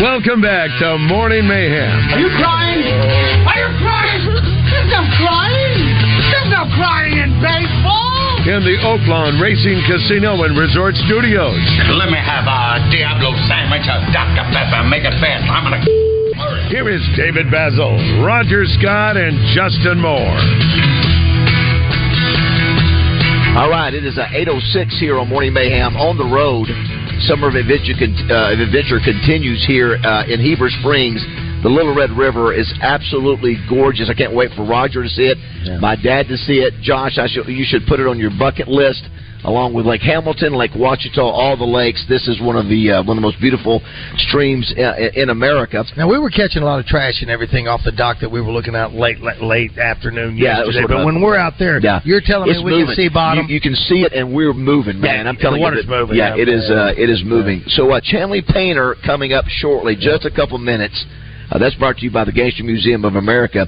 Welcome back to Morning Mayhem. Are you crying? Are you crying? There's no crying. There's no crying in baseball. In the Oaklawn Racing Casino and Resort Studios. Let me have a Diablo sandwich, a Dr. Pepper. Make it fast. I'm gonna. Here is David Bazzel, Roger Scott, and Justin Moore. All right, it is uh, 8.06 here on Morning Mayhem on the road. Summer of Adventure, uh, adventure continues here uh, in Heber Springs. The Little Red River is absolutely gorgeous. I can't wait for Roger to see it, my dad to see it. Josh, I should, you should put it on your bucket list, along with Lake Hamilton, Lake Ouachita, all the lakes. This is one of the uh, one of the most beautiful streams uh, in America. Now we were catching a lot of trash and everything off the dock that we were looking at late late, late afternoon Yeah, yesterday. But when we're out there, Yeah. you're telling It's me we moving. can see bottom. You, you can see it, and we're moving, man. Yeah, I'm telling the water's you, that, moving, Yeah, yeah. it is. Uh, it is moving. So, uh, Chanley Painter coming up shortly, just a couple minutes. Uh, that's brought to you by the Gangster Museum of America.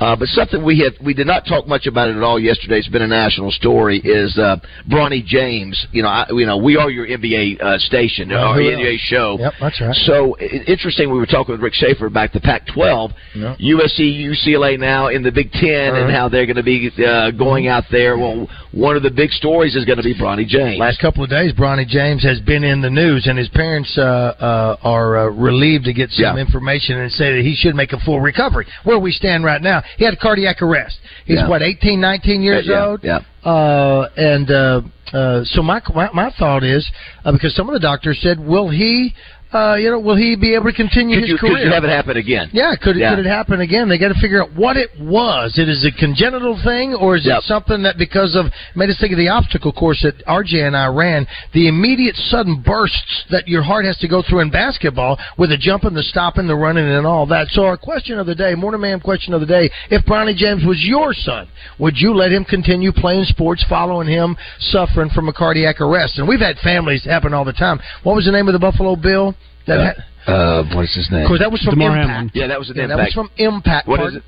Uh, but something we had we did not talk much about it at all yesterday. It's been a national story. Is uh, Bronny James? You know, I, you know, we are your NBA uh, station, our NBA show. Yep, that's right. So interesting. We were talking with Rick Schaefer about the Pac-12, Yeah. USC, UCLA now in the Big 10 and Uh-huh. how they're going to be uh, going out there. Well, one of the big stories is going to be Bronny James. Last couple of days, Bronny James has been in the news, and his parents uh, uh, are uh, relieved to get some Yeah. information and say that he should make a full recovery. Where we stand right now, he had a cardiac arrest. He's Yeah. what 18, 19 years yeah, old. Yeah. Uh, and uh, uh, so my, my my thought is uh, because some of the doctors said, will he, uh, you know, will he be able to continue Could his you, career? could you have it happen again? Yeah, could it, Yeah. could it happen again? They got to figure out what it was. It is a congenital thing, or is Yep. it something that because of made us think of the obstacle course that RJ and I ran, the immediate sudden bursts that your heart has to go through in basketball with the jumping, the stopping, the running, and all that. So our question of the day, Morning Man question of the day: If Bronny James was your son, would you let him continue playing sports, following him suffering from a cardiac arrest? And we've had families happen all the time. What was the name of the Buffalo Bill? That Uh, had, uh, what is his name? of course, that was from DeMar Impact. Hamlin. Yeah, that was an Yeah, that was from Impact. What is Pardon? it?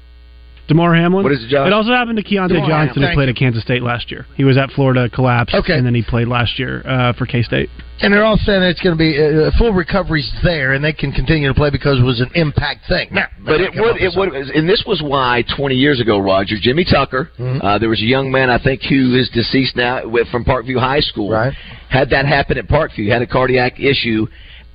Damar Hamlin. What is it, John? It also happened to Keontae Damar Johnson, Hamlin. who played at Kansas State last year. He was at Florida, collapsed, Okay. and then he played last year uh, for K State. And they're all saying it's going to be uh, full recovery's there, and they can continue to play because it was an impact thing. Now, But it would, it would, and this was why 20 years ago, Roger, Jimmy Tucker, Mm-hmm. uh, there was a young man I think who is deceased now from Parkview High School. Right. Had that happen at Parkview, had a cardiac issue,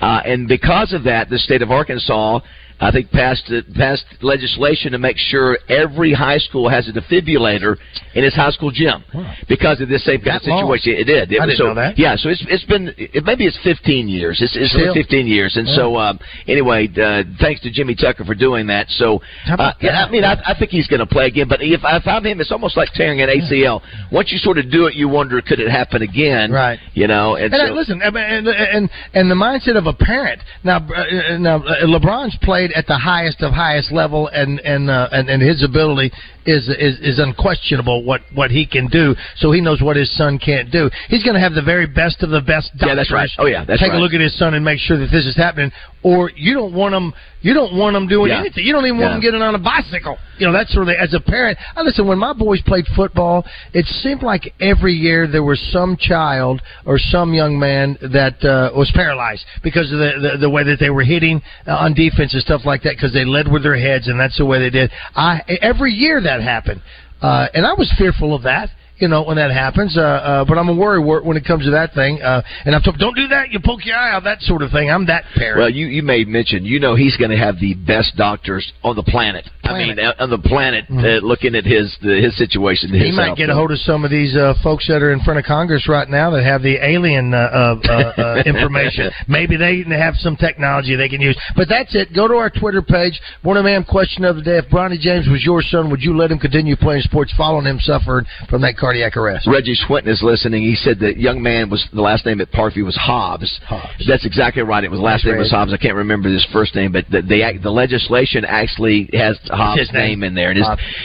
uh, and because of that, the state of Arkansas, I think passed passed legislation to make sure every high school has a defibrillator in its high school gym because of this same kind of situation. It did. It I was didn't so, know that. Yeah, so it's it's been it, maybe it's 15 years. It's, it's Still. 15 years, and so um, anyway, uh, thanks to Jimmy Tucker for doing that. So uh, yeah? I mean, I, I think he's going to play again. But if, if I'm him, it's almost like tearing an ACL. Once you sort of do it, you wonder could it happen again? Right. You know, and, And so, uh, listen, I and, and and the mindset of a parent. Now, uh, now uh, LeBron's played at the highest of highest level, and and uh, and, and his ability is is is unquestionable. What what he can do, so he knows what his son can't do. He's going to have the very best of the best. Doctors Yeah, that's right. Oh, yeah, that's take right. a look at his son and make sure that this is happening. Or you don't want him. You don't want him doing Yeah. anything. You don't even want Yeah. him getting on a bicycle. You know, that's really as a parent. I listen. When my boys played football, it seemed like every year there was some child or some young man that uh, was paralyzed because of the, the the way that they were hitting uh, on defense and stuff like that. Because they led with their heads, and that's the way they did. I every year that happened, uh, and I was fearful of that. You know when that happens, uh, uh, but I'm a worry wor- when it comes to that thing. Uh, and I'm told, don't do that. You poke your eye out, that sort of thing. I'm that parent. well, you you made mention. You know, he's going to have the best doctors on the planet. I I mean, on the planet, uh, looking at his the, his situation. He might get a hold of some of these uh, folks that are in front of Congress right now that have the alien uh, uh, uh, uh, information. Maybe they have some technology they can use. But that's it. Go to our Twitter page. One man question of the day: If Bronny James was your son, would you let him continue playing sports following him suffered from that cardiac arrest? Reggie Swinton is listening. He said that young man was the last name at Parkview was Hobbs. Hobbs. That's exactly right. It was last That's name was. Hobbs. I can't remember his first name, but the the, the legislation actually has Hobbs' his name. name in there, and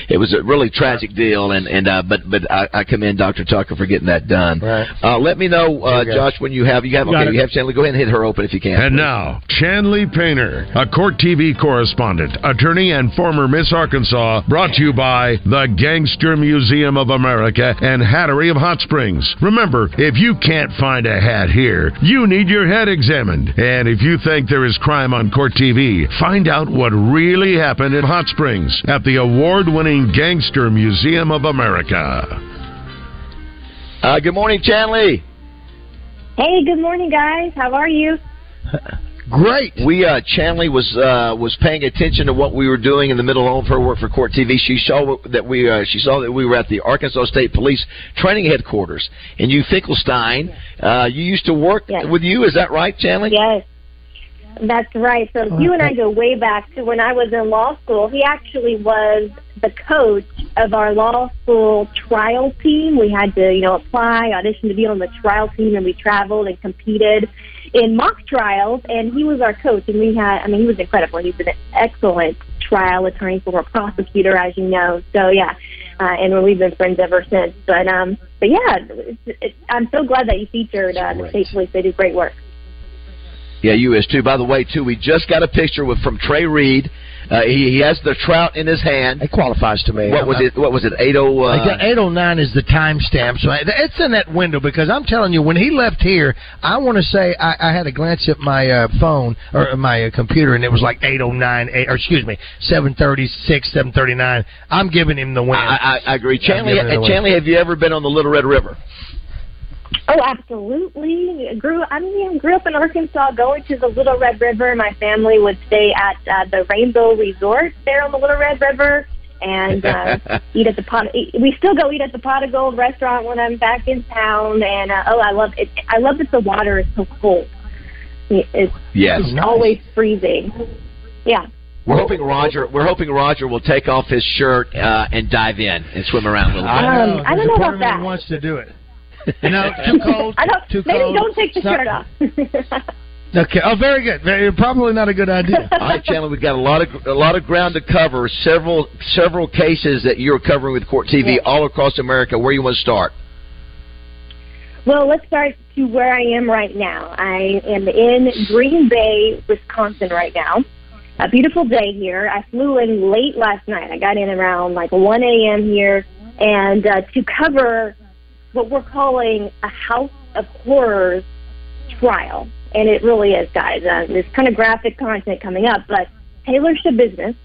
it was a really tragic deal. And and uh, but but I, I commend Dr. Tucker for getting that done. Right. Uh, let me know, uh, There you go. Josh, when you have you have Got okay, it. you have Chandler. Go ahead and hit her open if you can. And please. now, Chanley Painter, a Court TV correspondent, attorney, and former Miss Arkansas, brought to you by the Gangster Museum of America and Hattery of Hot Springs. Remember, if you can't find a hat here, you need your head examined. And if you think there is crime on Court TV, find out what really happened in Hot Springs at the award winning Gangster Museum of America. Uh, good morning, Chanley. Hey, good morning, guys. How are you? Great. We uh, Chanley was uh, was paying attention to what we were doing in the middle of her work for Court TV. She saw that we uh, she saw that we were at the Arkansas State Police Training Headquarters. And you Finkelstein, uh, you used to work Yes. with you. Is that right, Chanley? Yes, that's right. So you and I go way back to when I was in law school. He actually was the coach of our law school trial team. We had to, you know, apply, audition to be on the trial team, and we traveled and competed in mock trials. And he was our coach, and we had, I mean, he was incredible. He's an excellent trial attorney, former prosecutor, as you know. So yeah. Uh, and we've been friends ever since. But um, but yeah, it's, it's, I'm so glad that you featured uh, the state police. They do great work. Yeah, you is too. By the way, too, we just got a picture with from Trey Reed. Uh, he, he has the trout in his hand. It qualifies to me. What was I'm- it? What was it? Eight oh. Uh, 809 is the timestamp, so it's in that window because I'm telling you, when he left here, I want to say I, I had a glance at my uh, phone or my uh, computer, and it was like 809, eight, or excuse me, 736, 739. I'm giving him the win. I, I, I agree. Chanley, giving it uh, away. Chanley, have you ever been on the Little Red River? Oh, absolutely. Grew I mean, grew up in Arkansas, going to the Little Red River. My family would stay at uh, the Rainbow Resort there on the Little Red River, and uh, eat at the pot. Eat, we still go eat at the Pot of Gold restaurant when I'm back in town. And uh, oh, I love it. I love that the water is so cold. It's, Yes. it's always freezing. Yeah. We're hoping Roger. We're hoping Roger will take off his shirt uh, and dive in and swim around a little bit. Um, I don't know a part about of me that. wants to do it. No, too cold. I don't. Too maybe cold. don't take the It's not- shirt off. Okay. Oh, very good. Very, probably not a good idea. All right, Chandler, we've got a lot of a lot of ground to cover. Several several cases that you're covering with Court TV Yes. all across America. Where you want to start? Well, let's start to where I am right now. I am in Green Bay, Wisconsin right now. A beautiful day here. I flew in late last night. I got in around like 1 a.m. here, and uh, to cover what we're calling a House of Horrors trial. And it really is, guys. Uh, there's kind of graphic content coming up, but Taylor Schabusiness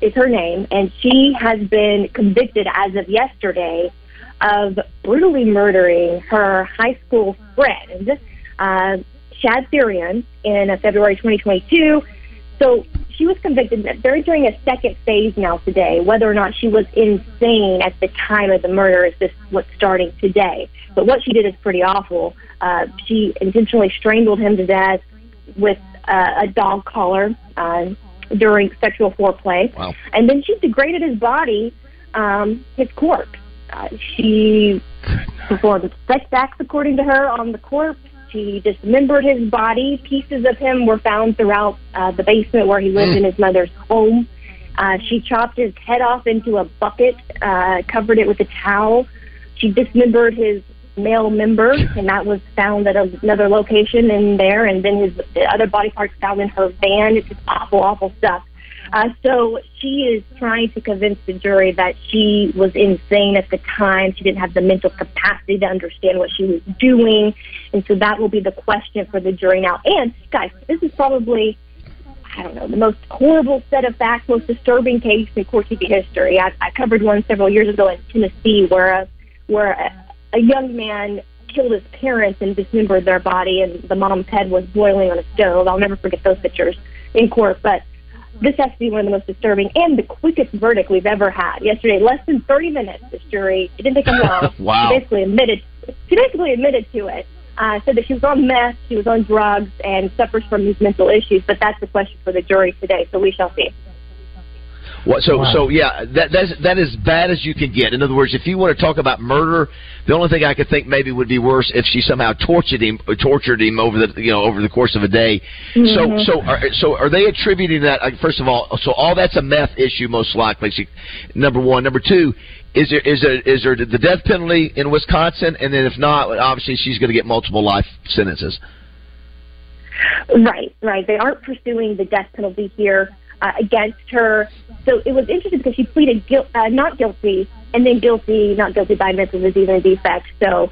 is her name, and she has been convicted as of yesterday of brutally murdering her high school friend, uh, Shad Thyrion, in uh, February 2022. So she was convicted. They're entering a second phase now today. Whether or not she was insane at the time of the murder is just what's starting today. But what she did is pretty awful. Uh, she intentionally strangled him to death with uh, a dog collar uh, during sexual foreplay. Wow. And then she degraded his body, um, his corpse. Uh, she performed sex acts, according to her, on the corpse. She dismembered his body. Pieces of him were found throughout uh, the basement where he lived in his mother's home. Uh, she chopped his head off into a bucket, uh, covered it with a towel. She dismembered his male member, and that was found at another location in there. And then his the other body parts found in her van. It's just awful, awful stuff. Uh, so she is trying to convince the jury that she was insane at the time. She didn't have the mental capacity to understand what she was doing. And so that will be the question for the jury now. And, guys, this is probably, I don't know, the most horrible set of facts, most disturbing case in court TV history. I, I covered one several years ago in Tennessee where a, where a, a young man killed his parents and dismembered their body, and the mom's head was boiling on a stove. I'll never forget those pictures in court. But this has to be one of the most disturbing and the quickest verdict we've ever had. Yesterday, less than 30 minutes, this jury, it didn't take them long. Wow. She basically admitted, she basically admitted to it. Uh, said that she was on meth, she was on drugs, and suffers from these mental issues. But that's the question for the jury today, so we shall see. What, so Wow. so yeah, that that's that is bad as you can get. In other words, if you want to talk about murder, the only thing I could think maybe would be worse if she somehow tortured him tortured him over the you know over the course of a day. So mm-hmm. so are, so are they attributing that? First of all, so all that's a meth issue most likely. She, number one, number two. Is there is there is there the death penalty in Wisconsin? And then if not, obviously she's going to get multiple life sentences. Right, right. They aren't pursuing the death penalty here uh, against her. So it was interesting because she pleaded guilt, uh, not guilty, and then guilty, not guilty by mental disease and defect. So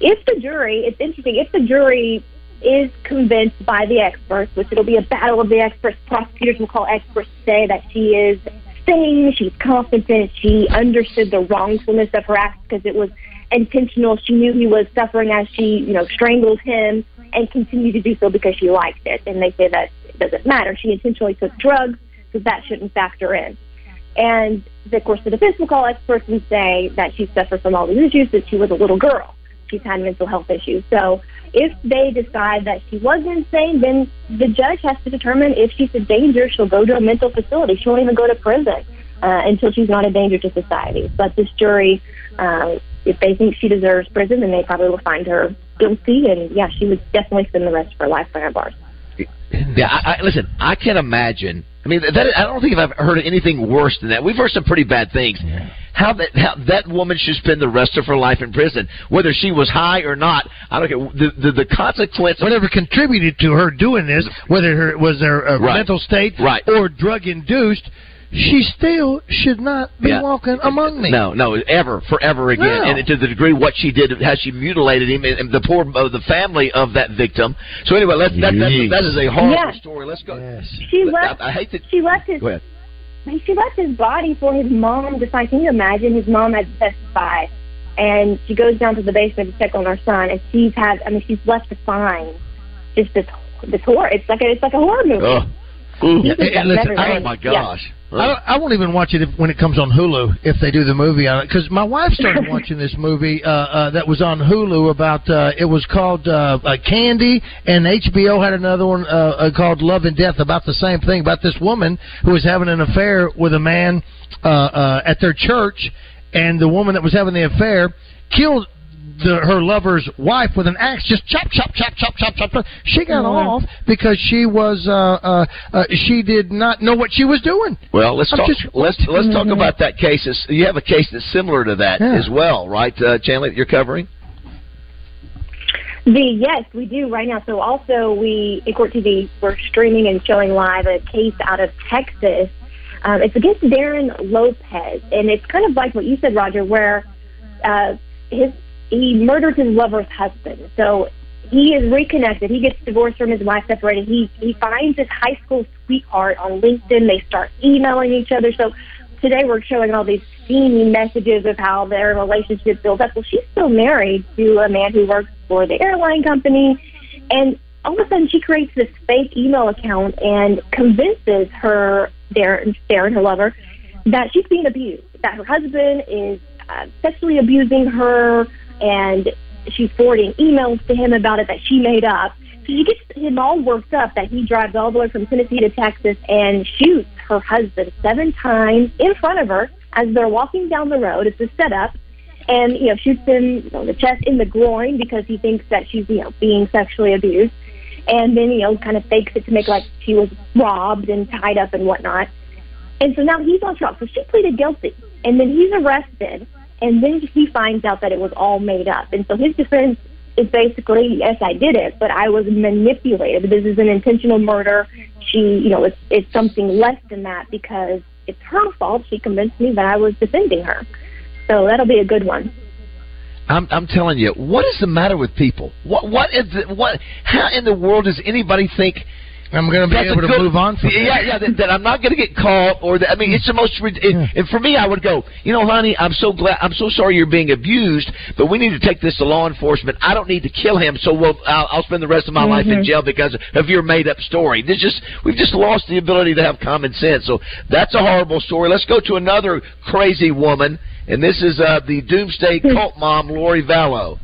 if the jury, it's interesting, if the jury is convinced by the experts, which it'll be a battle of the experts, prosecutors will call experts to say that she is sane, she's competent, she understood the wrongfulness of her act because it was intentional. She knew he was suffering as she, you know, strangled him and continued to do so because she liked it. And they say that doesn't matter. She intentionally took drugs, so that shouldn't factor in. And of course, the defense will call experts and say that she suffered from all these issues, that she was a little girl. She's had mental health issues. So if they decide that she was insane, then the judge has to determine if she's a danger, she'll go to a mental facility. She won't even go to prison uh, until she's not a danger to society. But this jury, uh, if they think she deserves prison, then they probably will find her guilty. And yeah, she would definitely spend the rest of her life behind bars. Yeah, I, I, listen. I can't imagine. I mean, that I don't think I've heard anything worse than that. We've heard some pretty bad things. How that how that woman should spend the rest of her life in prison, whether she was high or not. I don't care. The the, the consequence. Whatever contributed to her doing this, whether her, was there a uh, Right. mental state Right. or drug induced, she still should not be Yeah. walking among me. No, no, ever, forever again. No. And to the degree what she did, how she mutilated him, and, and the poor, uh, the family of that victim. So anyway, let's, that, that, that is a horrible Yeah. story. Let's go. She I- left. I hate that. She left his. Go ahead. She left his body for his mom to find. Can you imagine? His mom had to testify, and she goes down to the basement to check on her son, and she's had. I mean, she's left to find just this this horror. It's like a it's like a horror movie. Oh, Ooh. You and listen, better oh my yeah. gosh. I, don't, I won't even watch it if, when it comes on Hulu if they do the movie on it because my wife started watching this movie uh, uh, that was on Hulu about uh, it was called uh, uh, Candy and HBO had another one uh, uh, called Love and Death about the same thing about this woman who was having an affair with a man uh, uh, at their church and the woman that was having the affair killed the, her lover's wife with an axe, just chop, chop, chop, chop, chop, chop. chop. She got off because she was uh, uh, uh, she did not know what she was doing. Well, let's I'm talk. just- let's let's talk about that case. You have a case that's similar to that Yeah. as well, right, uh, Chandler? that You're covering. The yes, we do right now. So also we in Court TV we're streaming and showing live a case out of Texas. Um, it's against Darren Lopez, and it's kind of like what you said, Roger, where uh, his he murdered his lover's husband. So he is reconnected. He gets divorced from his wife, separated. He he finds his high school sweetheart on LinkedIn. They start emailing each other. So today we're showing all these steamy messages of how their relationship builds up. Well, she's still married to a man who works for the airline company, and all of a sudden she creates this fake email account and convinces her, Darren, Darren, her lover, that she's being abused, that her husband is uh, sexually abusing her, and she's forwarding emails to him about it that she made up. So she gets him all worked up that he drives all the way from Tennessee to Texas and shoots her husband seven times in front of her as they're walking down the road. It's a setup. And, you know, shoots him you know, the chest, in the groin, because he thinks that she's, you know, being sexually abused. And then, you know, kind of fakes it to make like she was robbed and tied up and whatnot. And so now he's on trial. So she pleaded guilty. And then he's arrested. And then he finds out that it was all made up. And so his defense is basically, yes, I did it, but I was manipulated. This is an intentional murder. She, you know, it's, it's something less than that because it's her fault. She convinced me that I was defending her. So that'll be a good one. I'm I'm telling you, what is the matter with people? What what is the, what? How in the world does anybody think I'm going to be That's a able to good- move on from yeah, that. yeah. That, that I'm not going to get caught, or that I mean, it's the most. rid- And, and for me, I would go. You know, honey, I'm so glad. I'm so sorry you're being abused, but we need to take this to law enforcement. I don't need to kill him, so we'll. I'll, I'll spend the rest of my life in Mhm. jail because of your made up story. This just we've just lost the ability to have common sense. So that's a horrible story. Let's go to another crazy woman, and this is uh, the doomsday cult mom, Lori Vallow.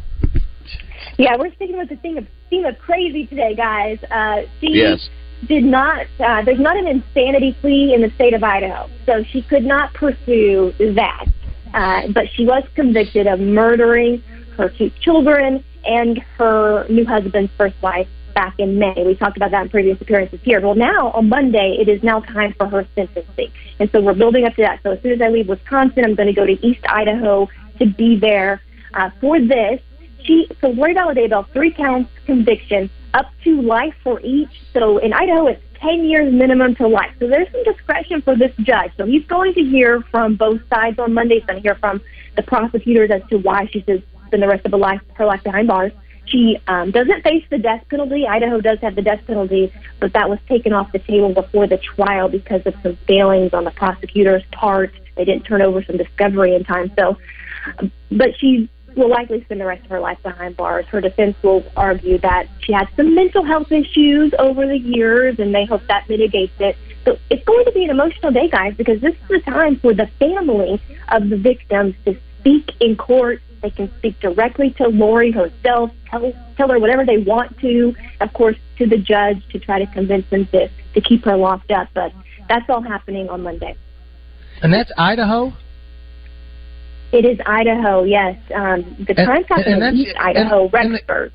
Yeah, we're sticking with the thing of of crazy today, guys. Uh, she Yes. did not. Uh, there's not an insanity plea in the state of Idaho, so she could not pursue that. Uh, but she was convicted of murdering her two children and her new husband's first wife back in May. We talked about that in previous appearances here. Well, now on Monday, it is now time for her sentencing, and so we're building up to that. So as soon as I leave Wisconsin, I'm going to go to East Idaho to be there uh, for this. She so Lori Vallow Daybell, three counts conviction, up to life for each. So in Idaho, it's 10 years minimum to life. So there's some discretion for this judge. So he's going to hear from both sides on Monday. He's going to hear from the prosecutors as to why she should spend the rest of her life, her life behind bars. She um, doesn't face the death penalty. Idaho does have the death penalty, but that was taken off the table before the trial because of some failings on the prosecutor's part. They didn't turn over some discovery in time. So, but she will likely spend the rest of her life behind bars. Her defense will argue that she had some mental health issues over the years, and they hope that mitigates it. So it's going to be an emotional day, guys, because this is the time for the family of the victims to speak in court. They can speak directly to Lori herself, tell tell her whatever they want to. Of course, to the judge to try to convince them to to keep her locked up. But that's all happening on Monday. And that's Idaho? It is Idaho, yes. Um, the happening and in East Idaho, and- and the- Rexburg.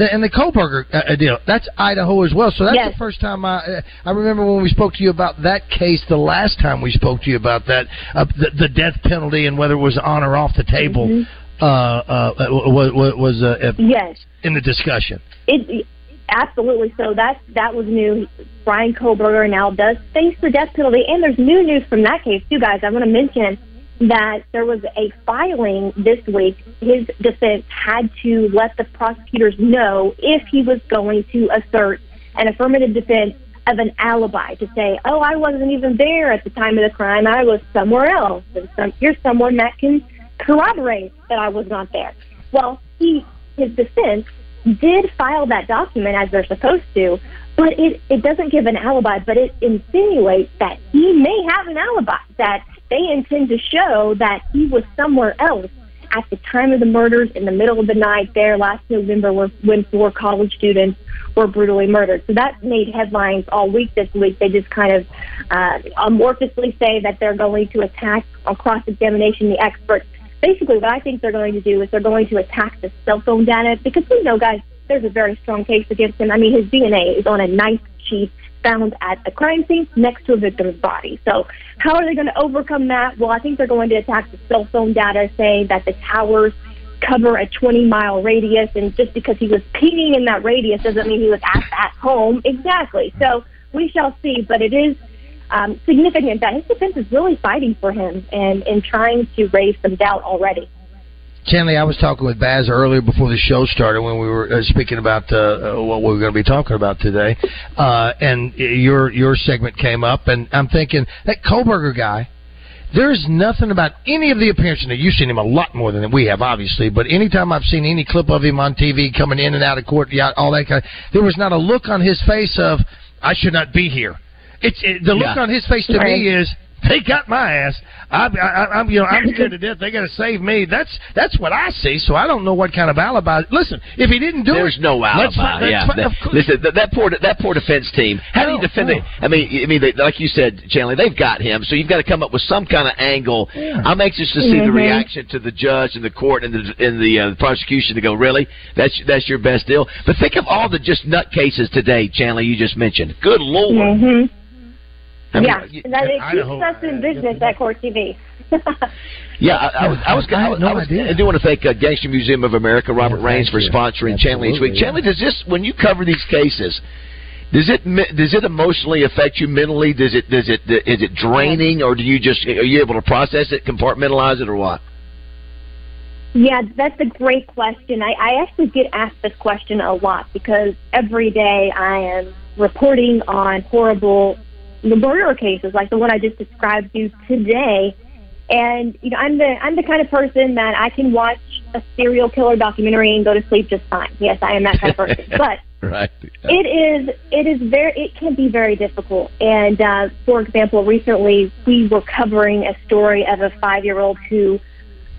And the Kohberger uh, deal, that's Idaho as well. So that's Yes. the first time I uh, I remember when we spoke to you about that case. The last time we spoke to you about that, uh, the, the death penalty and whether it was on or off the table, Mhm. uh, uh, was was, was uh, Yes. in the discussion. It absolutely. So that that was new. Bryan Kohberger now does face the death penalty, and there's new news from that case too, guys. I want to mention that there was a filing this week. His defense had to let the prosecutors know if he was going to assert an affirmative defense of an alibi to say, "Oh, I wasn't even there at the time of the crime. I was somewhere else." And some, here's someone that can corroborate that I was not there. Well, he his defense did file that document as they're supposed to, but it, it doesn't give an alibi, but it insinuates that he may have an alibi, that they intend to show that he was somewhere else at the time of the murders in the middle of the night there last November when four college students were brutally murdered. So that made headlines all week this week. They just kind of uh, amorphously say that they're going to attack on cross-examination the experts basically what I think they're going to do is they're going to attack the cell phone data because we know, guys, there's a very strong case against him. I mean, his DNA is on a knife sheath found at the crime scene next to a victim's body. So how are they going to overcome that? Well, I think they're going to attack the cell phone data, saying that the towers cover a 20 mile radius, and just because he was pinging in that radius doesn't mean he was at that home. Exactly. So we shall see, but it is um, significant that his defense is really fighting for him and, and trying to raise some doubt already. Chanley, I was talking with Baz earlier before the show started when we were uh, speaking about uh, uh, what we were going to be talking about today, uh, and your your segment came up, and I'm thinking that Kohberger guy. There's nothing about any of the appearances. Now, you've seen him a lot more than we have, obviously. But anytime I've seen any clip of him on TV coming in and out of court, yeah, all that kind, of, there was not a look on his face of "I should not be here." It's it, the look Yeah. on his face to Right. me is they got my ass. I, I, I'm you know I'm scared to death. They got to save me. That's that's what I see. So I don't know what kind of alibi. Listen, if he didn't do it. There's it, no let's alibi. let's yeah, fi- that, of course- listen, that, that poor that poor defense team. How do you No, defend no. it? I mean, I mean, they, like you said, Chandler, they've got him. So you've got to come up with some kind of angle. I'm anxious to see the Mhm. reaction to the judge and the court and the and the uh, prosecution to go. Really, that's that's your best deal. But think of all the just nut cases today, Chandler. You just mentioned. Good lord. Mm-hmm. I mean, yeah, you- that it Idaho, keeps us in uh, business at Court TV. Yeah, I, I was. I was. I I, had was, no I, was, idea. I do want to thank uh, Gangster Museum of America, Robert Yeah, Raines, for you. sponsoring Chandler each week. Absolutely, Chandler, does this when you cover these cases? Does it me- does it emotionally affect you mentally? Does it does it is it draining, or do you just are you able to process it, compartmentalize it, or what? Yeah, that's a great question. I, I actually get asked this question a lot because every day I am reporting on horrible murder cases like the one I just described to you today. And you know, I'm the I'm the kind of person that I can watch a serial killer documentary and go to sleep just fine. Yes, I am that kind of person. but right. it is it is very it can be very difficult. And uh, for example, recently we were covering a story of a five year old who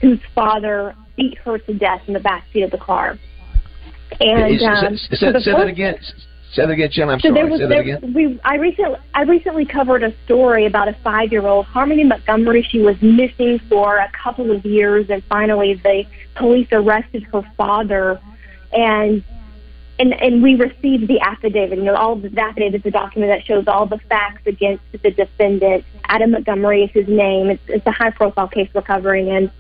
whose father beat her to death in the back seat of the car. And Is- um, the say that again. Say that again, Jen. I'm so sorry. there was say that there, again. we I recently I recently covered a story about a five year old Harmony Montgomery. She was missing for a couple of years, and finally the police arrested her father, and and and we received the affidavit. You know, all the affidavit is a document that shows all the facts against the defendant. Adam Montgomery is his name. It's, it's a high profile case we're covering, and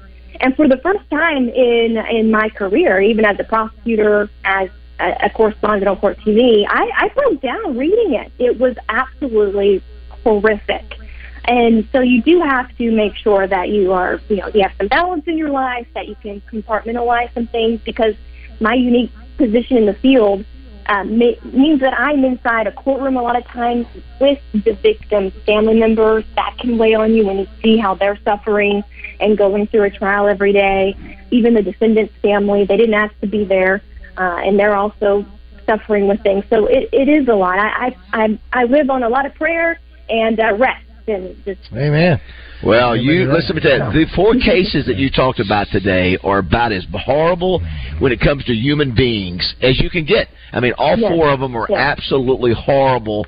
and for the first time in in my career, even as a prosecutor, as a, correspondent on Court TV, I, I broke down reading it. It was absolutely horrific. And so you do have to make sure that you are, you know, you have some balance in your life, that you can compartmentalize some things because my unique position in the field um, ma- means that I'm inside a courtroom a lot of times with the victim's family members. That can weigh on you when you see how they're suffering and going through a trial every day. Even the defendant's family, they didn't ask to be there, uh, and they're also suffering with things. So it, it is a lot. I, I I I live on a lot of prayer and uh, rest and just Amen. Well, you listen to you're that. The four cases that you talked about today are about as horrible when it comes to human beings as you can get. I mean, all Yes. four of them are Yes. absolutely horrible.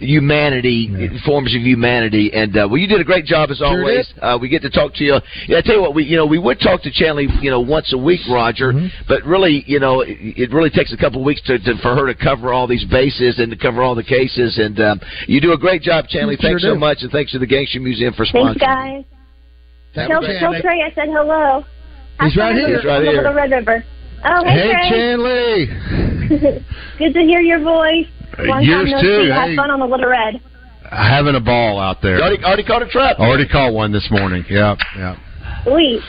Humanity forms of humanity, and uh, well, you did a great job as Sure always. Uh, we get to talk to you. Yeah, I tell you what, we you know we would talk to Chanley you know once a week, Roger, Mm-hmm. but really you know it, it really takes a couple of weeks to, to for her to cover all these bases and to cover all the cases, and um, you do a great job, Chanley. Sure Thanks so do. much, and thanks to the Gangster Museum for sponsoring. thanks, sponsoring. guys. That Tell, tell Trey I said hello. He's right here. He's right on here. Red River. Oh, hey, Hey, Trey. Chanley. Good to hear your voice. Long yours time no too. see. Have Hey. fun on the Little Red. Having a ball out there. Already, already caught a trap. Already caught one this morning. Yeah, yeah. Sweet.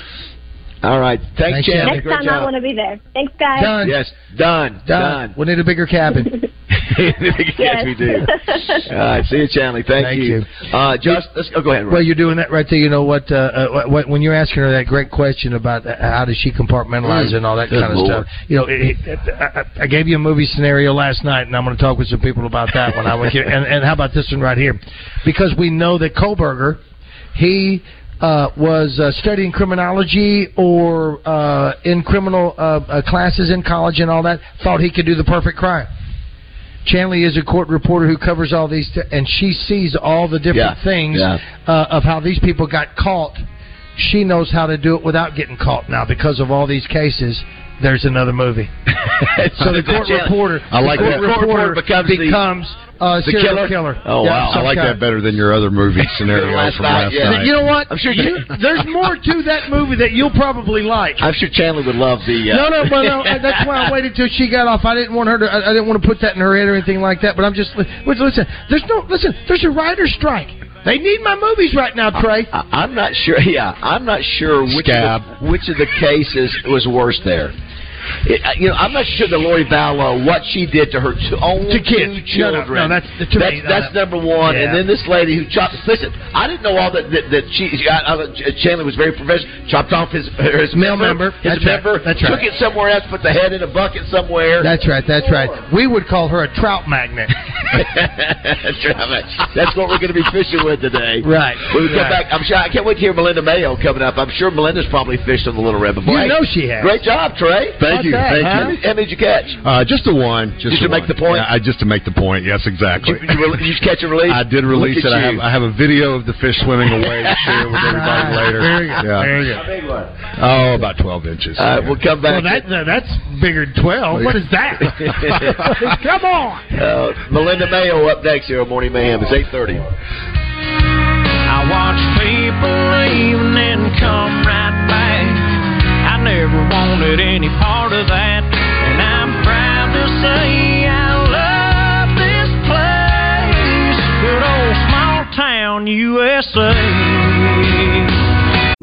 All right. Thanks, Thanks, Chanley. Next Great time I want to be there. Thanks, guys. Done. Yes, done. Done. We'll need a bigger cabin. yes, we do. All right. See you, Chanley. Thank, Thank you. Uh, just, let's oh, go ahead. Well, you're doing that right there. You know what? Uh, uh, what when you're asking her that great question about uh, how does she compartmentalize Mm. and all that Good kind of Lord. stuff. You know, it, it, I, I- I gave you a movie scenario last night, and I'm going to talk with some people about that one. I went here, and, and how about this one right here? Because we know that Kohberger, he. Uh, was uh, studying criminology or uh, in criminal uh, uh, classes in college and all that. Thought he could do the perfect crime. Chanley is a court reporter who covers all these, t- and she sees all the different Yeah, things yeah. uh, of how these people got caught. She knows how to do it without getting caught now because of all these cases. There's another movie. so the court reporter, I like the that. court reporter becomes, becomes the- the killer? killer. Oh, Yeah, wow. I like kind. that better than your other movie scenario Last from night, last yeah. night. You know what? I'm sure you- there's more to that movie that you'll probably like. I'm sure Chandler would love the. Uh, No, no, but no, that's why I waited till she got off. I didn't want her to. I, I didn't want to put that in her head or anything like that. But I'm just listen. There's no listen. There's a writer's strike. They need my movies right now, Trey. I, I'm not sure. Yeah, I'm not sure which Scab. of the, which of the cases was worse there. It, uh, you know, I'm not sure that Lori Vallow what she did to her two, own To kids. two No, no, children. no, that's- to that's, me, that's no. number one. Yeah. And then this lady who chopped. Listen, I didn't know all that that, that she. I, I, Chandler was very professional. Chopped off his his Male member. His That's right. member. That's Took right. it somewhere else. Put the head in a bucket somewhere. That's right. That's right. We would call her a trout magnet. that's right. That's what we're going to be fishing with today. Right. When we come Right. back, I'm sure I can't wait to hear Melinda Mayo coming up. I'm sure Melinda's probably fished on the Little Red before. You know she has. Great job, Trey. Thank you, that, thank huh? How many, how many did you catch? Uh, just a one. Just, Just to a make the point? Yeah, I, just to make the point. Yes, exactly. Did you, you, re- you catch and release? I did release Look it. I have. I have a video of the fish swimming away to share with everybody later. Very good. Yeah. Very good. How big one? Oh, about twelve inches. All right, we'll come back. Well, that, that's bigger than twelve. What is that? Come on. uh, Melinda Mayo up next here on Morning Mayhem. It's 8.30. I watch people leave and then come right back. I never wanted any part of that, and I'm proud to say I love this place. Good old small town USA.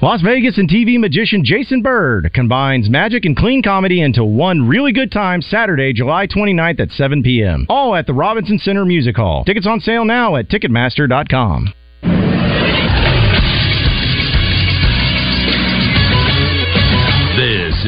Las Vegas and TV magician Jason Bird combines magic and clean comedy into one really good time Saturday, July 29th at 7 p.m. All at the Robinson Center Music Hall. Tickets on sale now at Ticketmaster.com.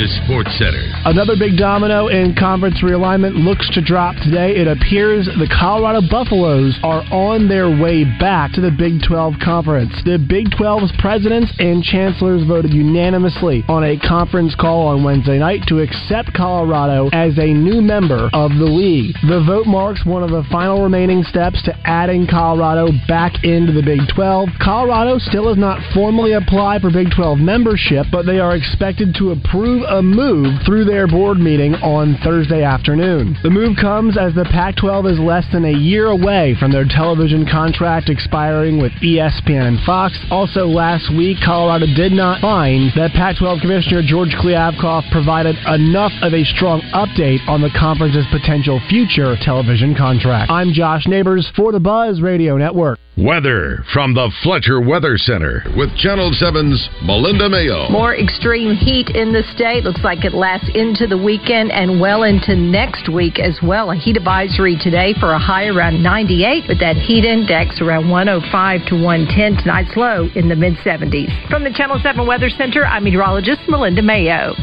Is Sports Center. Another big domino in conference realignment looks to drop today. It appears the Colorado Buffaloes are on their way back to the Big 12 Conference. The Big 12's presidents and chancellors voted unanimously on a conference call on Wednesday night to accept Colorado as a new member of the league. The vote marks one of the final remaining steps to adding Colorado back into the Big 12. Colorado still has not formally applied for Big 12 membership, but they are expected to approve a move through their board meeting on Thursday afternoon. The move comes as the Pac 12 is less than a year away from their television contract expiring with ESPN and Fox. Also, last week, Colorado did not find that Pac 12 Commissioner George Kliavkoff provided enough of a strong update on the conference's potential future television contract. I'm Josh Neighbors for the Buzz Radio Network. Weather from the Fletcher Weather Center with Channel 7's Melinda Mayo. More extreme heat in the state. Looks like it lasts into the weekend and well into next week as well. A heat advisory today for a high around 98, with that heat index around 105 to 110. Tonight's low in the mid 70s. From the Channel 7 Weather Center, I'm meteorologist Melinda Mayo.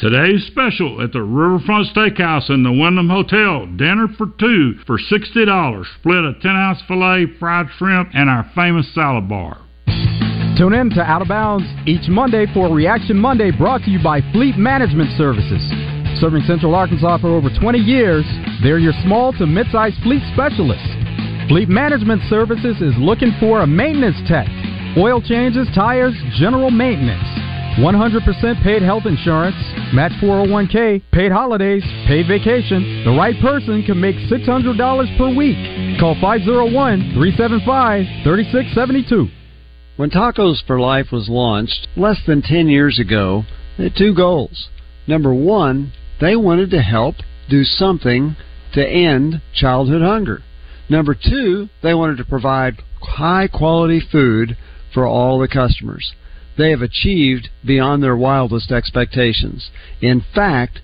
Today's special at the Riverfront Steakhouse in the Wyndham Hotel. Dinner for two for $60. Split a 10 ounce filet, fried shrimp, and our famous salad bar. Tune in to Out of Bounds each Monday for Reaction Monday brought to you by Fleet Management Services. Serving Central Arkansas for over 20 years, they're your small to mid-sized fleet specialists. Fleet Management Services is looking for a maintenance tech, oil changes, tires, general maintenance. 100% paid health insurance, match 401k, paid holidays, paid vacation. The right person can make $600 per week. Call 501 375 3672. When Tacos for Life was launched less than 10 years ago, they had two goals. Number one, they wanted to help do something to end childhood hunger. Number two, they wanted to provide high quality food for all the customers. They have achieved beyond their wildest expectations. In fact,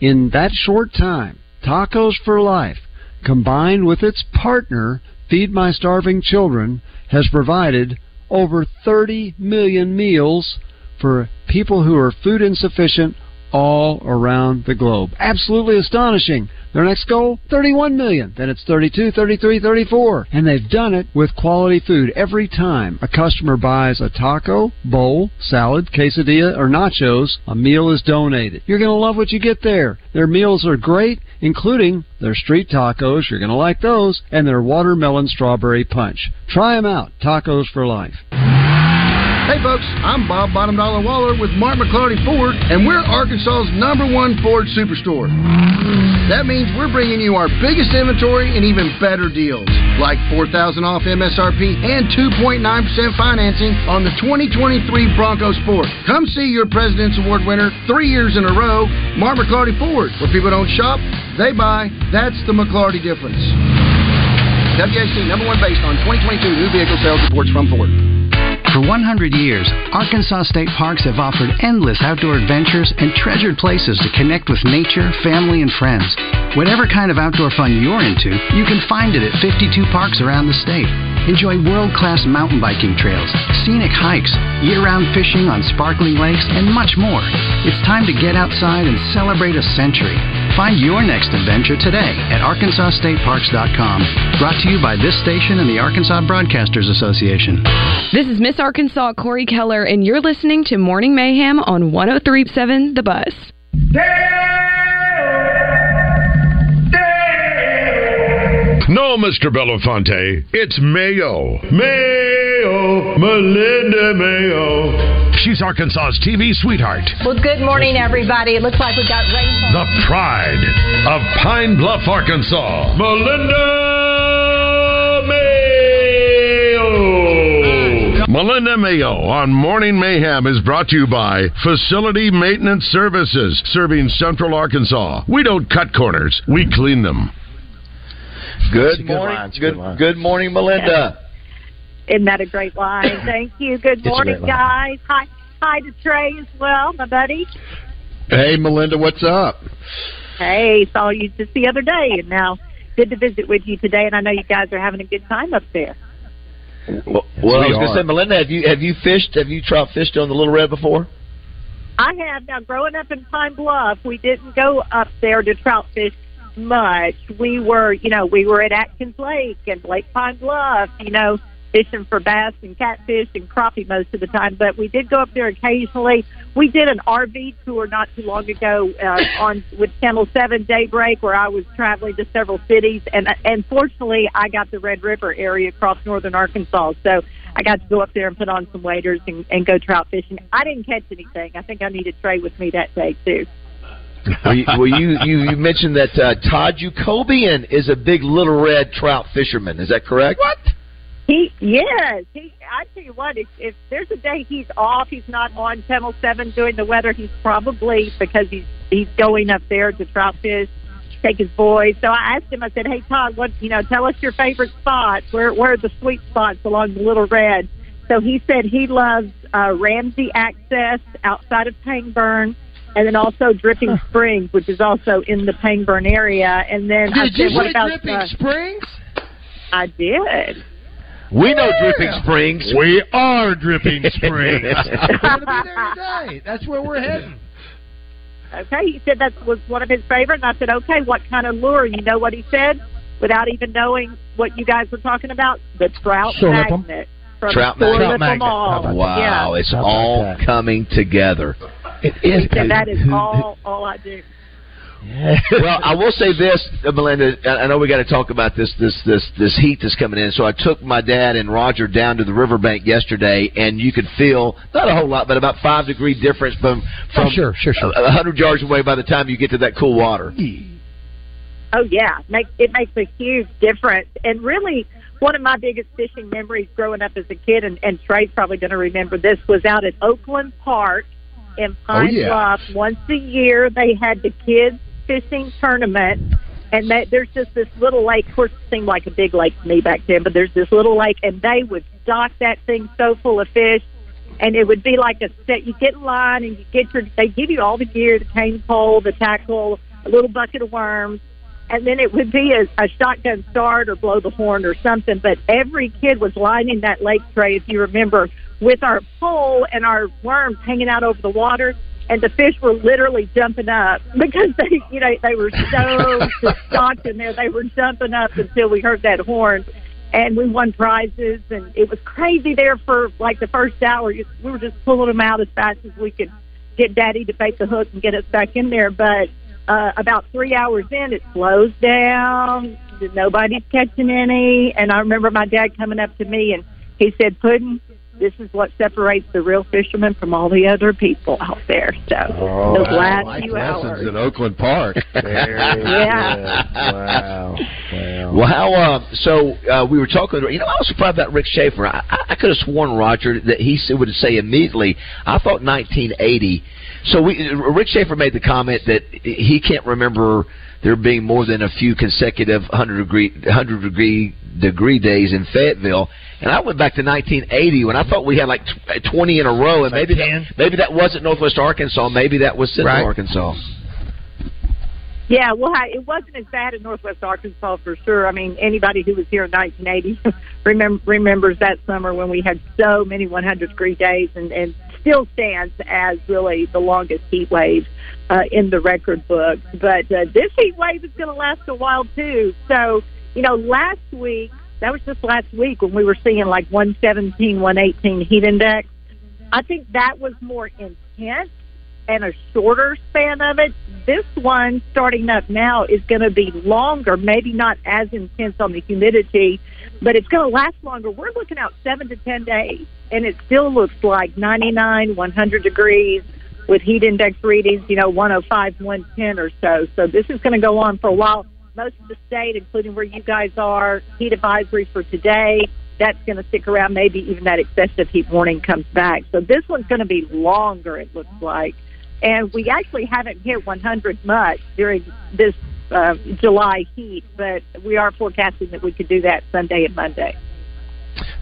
in that short time, Tacos for Life, combined with its partner, Feed My Starving Children, has provided over 30 million meals for people who are food insufficient all around the globe. Absolutely astonishing. Their next goal, 31 million. Then it's 32, 33, 34. And they've done it with quality food. Every time a customer buys a taco, bowl, salad, quesadilla, or nachos, a meal is donated. You're going to love what you get there. Their meals are great, including their street tacos. You're going to like those. And their watermelon strawberry punch. Try them out. Tacos for life. Hey folks, I'm Bob Bottom Dollar Waller with Mark McLarty Ford, and we're Arkansas's number one Ford superstore. That means we're bringing you our biggest inventory and even better deals, like 4000 off MSRP and 2.9% financing on the 2023 Bronco Sport. Come see your President's Award winner three years in a row, Mark McLarty Ford. Where people don't shop, they buy. That's the McLarty difference. WAC number one based on 2022 new vehicle sales reports from Ford. For 100 years, Arkansas State Parks have offered endless outdoor adventures and treasured places to connect with nature, family, and friends. Whatever kind of outdoor fun you're into, you can find it at 52 parks around the state. Enjoy world class mountain biking trails, scenic hikes, year round fishing on sparkling lakes, and much more. It's time to get outside and celebrate a century. Find your next adventure today at ArkansasStateParks.com. Brought to you by this station and the Arkansas Broadcasters Association. This is Miss Arkansas Cori Keller, and you're listening to Morning Mayhem on 1037 The Buzz. No Mr. Belafonte, it's Mayo. Mayo, Melinda Mayo. She's Arkansas's TV sweetheart. Well, good morning, everybody. It looks like we got rainfall. The pride of Pine Bluff, Arkansas. Melinda Mayo. Melinda Mayo on Morning Mayhem is brought to you by Facility Maintenance Services, serving Central Arkansas. We don't cut corners, we clean them. Good good morning. line, Good, good good morning, Melinda. Isn't that a great line? Thank you. Good It's morning, guys. Hi, hi to Trey as well, my buddy. Hey, Melinda, what's up? Hey, saw you just the other day, and now good to visit with you today. And I know you guys are having a good time up there. Well, well I was going to say, Melinda, have you have you fished? Have you trout fished on the Little Red before? I have now. Growing up in Pine Bluff, we didn't go up there to trout fish much. We were, you know, we were at Atkins Lake and Lake Pine Bluff, you know, fishing for bass and catfish and crappie most of the time. But we did go up there occasionally. We did an RV tour not too long ago uh, on with Channel Seven Daybreak, where I was traveling to several cities, and and fortunately, I got the Red River area across northern Arkansas, so. I got to go up there and put on some waders and, and go trout fishing. I didn't catch anything. I think I needed Trey with me that day too. well, you, well, you, you you mentioned that uh, Todd Yakoubian is a big Little Red trout fisherman. Is that correct? What? He yes, he. I tell you what, if, if there's a day he's off, he's not on Channel Seven doing the weather. He's probably because he's he's going up there to trout fish, take his boys. So I asked him. I said, "Hey Todd, what you know? Tell us your favorite spots. Where where are the sweet spots along the Little Red?" So he said he loves uh, Ramsey Access outside of Pangburn. And then also Dripping Springs, which is also in the Pangburn area. And then I Did said, you "What say about Dripping uh, Springs? I did. We know Dripping Springs. We are Dripping Springs. I'm going to be there today. That's where we're heading. Okay, he said that was one of his favorite, and I said, okay, what kind of lure? You know what he said, without even knowing what you guys were talking about? The trout Shore magnet from Trout Shore magnet. Trout magnet. Mall. Wow, Yeah. it's How all that? coming together. It is. He said that is all all I do. well, I will say this, uh, Melinda. I I know we got to talk about this this this this heat that's coming in. So I took my dad and Roger down to the riverbank yesterday, and you could feel not a whole lot, but about five degree difference from from Oh, sure, sure, sure. a hundred yards away by the time you get to that cool water. Oh yeah, make it makes a huge difference. And really, one of my biggest fishing memories growing up as a kid, and, and Trey's probably going to remember this, was out at Oakland Park in Pine yeah. Bluff. Once a year, they had the kids fishing tournament. And that, there's just this little lake. Of course, it seemed like a big lake to me back then, but there's this little lake, and they would stock that thing so full of fish and it would be like a set. You get in line and you get your. They give you all the gear: the cane pole, the tackle, a little bucket of worms, and then it would be a, a shotgun start or blow the horn or something. But every kid was lining that lake tray, if you remember, with our pole and our worms hanging out over the water. And the fish were literally jumping up because they, you know, they were so stocked in there. They were jumping up until we heard that horn and we won prizes and it was crazy there for like the first hour we were just pulling them out as fast as we could get daddy to bait the hook and get us back in there but uh about three hours in it slows down nobody's catching any and i remember my dad coming up to me and he said puddin this is what separates the real fishermen from all the other people out there so those last Life few lessons hours in Oakland Park. Yeah. Wow. Wow. Well, how? Uh, so uh, we were talking. You know, I was surprised about Rick Schaefer. I, I, I could have sworn Roger that he would say immediately. I thought 1980. So we, Rick Schaefer made the comment that he can't remember there being more than a few consecutive 100 degree 100 degree degree days in Fayetteville. And I went back to 1980 when I thought we had like uh, 20 in a row, and maybe that, maybe that wasn't Northwest Arkansas, maybe that was Central Right. Arkansas. Yeah, well, hi- it wasn't as bad in Northwest Arkansas for sure. I mean, anybody who was here in 1980 remem- remembers that summer when we had so many 100 degree days, and, and still stands as really the longest heat wave uh, in the record books. But uh, this heat wave is going to last a while too. So, you know, last week that was just last week when we were seeing like 117, 118 heat index. I think that was more intense and a shorter span of it. This one starting up now is going to be longer, maybe not as intense on the humidity, but it's going to last longer. We're looking out seven to 10 days, and it still looks like 99, 100 degrees with heat index readings, you know, 105, 110 or so. So this is going to go on for a while. Most of the state, including where you guys are, heat advisory for today. That's going to stick around. Maybe even that excessive heat warning comes back. So this one's going to be longer, it looks like. And we actually haven't hit 100 much during this uh, July heat, but we are forecasting that we could do that Sunday and Monday.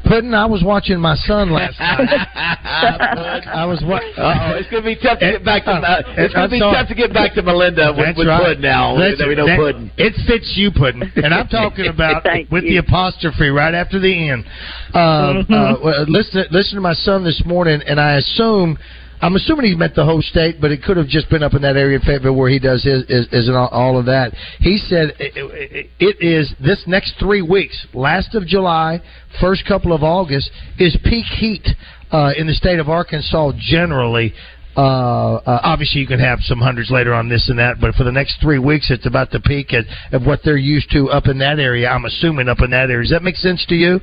Puddin', I was watching my son last night. I was wa- Uh-oh, it's going to be tough to get back to. Uh, it's gonna be sorry. tough to get back to Melinda with, That's with right. Puddin now. That's- that we know that- Puddin. It fits you, Puddin. And I'm talking about Thank with the apostrophe right after the end. Um, Mhm. uh, listen, listen to my son this morning, and I assume. I'm assuming he met the whole state, but it could have just been up in that area in Fayetteville where he does his is, is all, of that. He said it, it, it is this next three weeks, last of July, first couple of August, is peak heat uh, in the state of Arkansas generally. Uh, uh, obviously, you can have some hundreds later on this and that, but for the next three weeks, it's about the peak at, of what they're used to up in that area. I'm assuming up in that area. Does that make sense to you?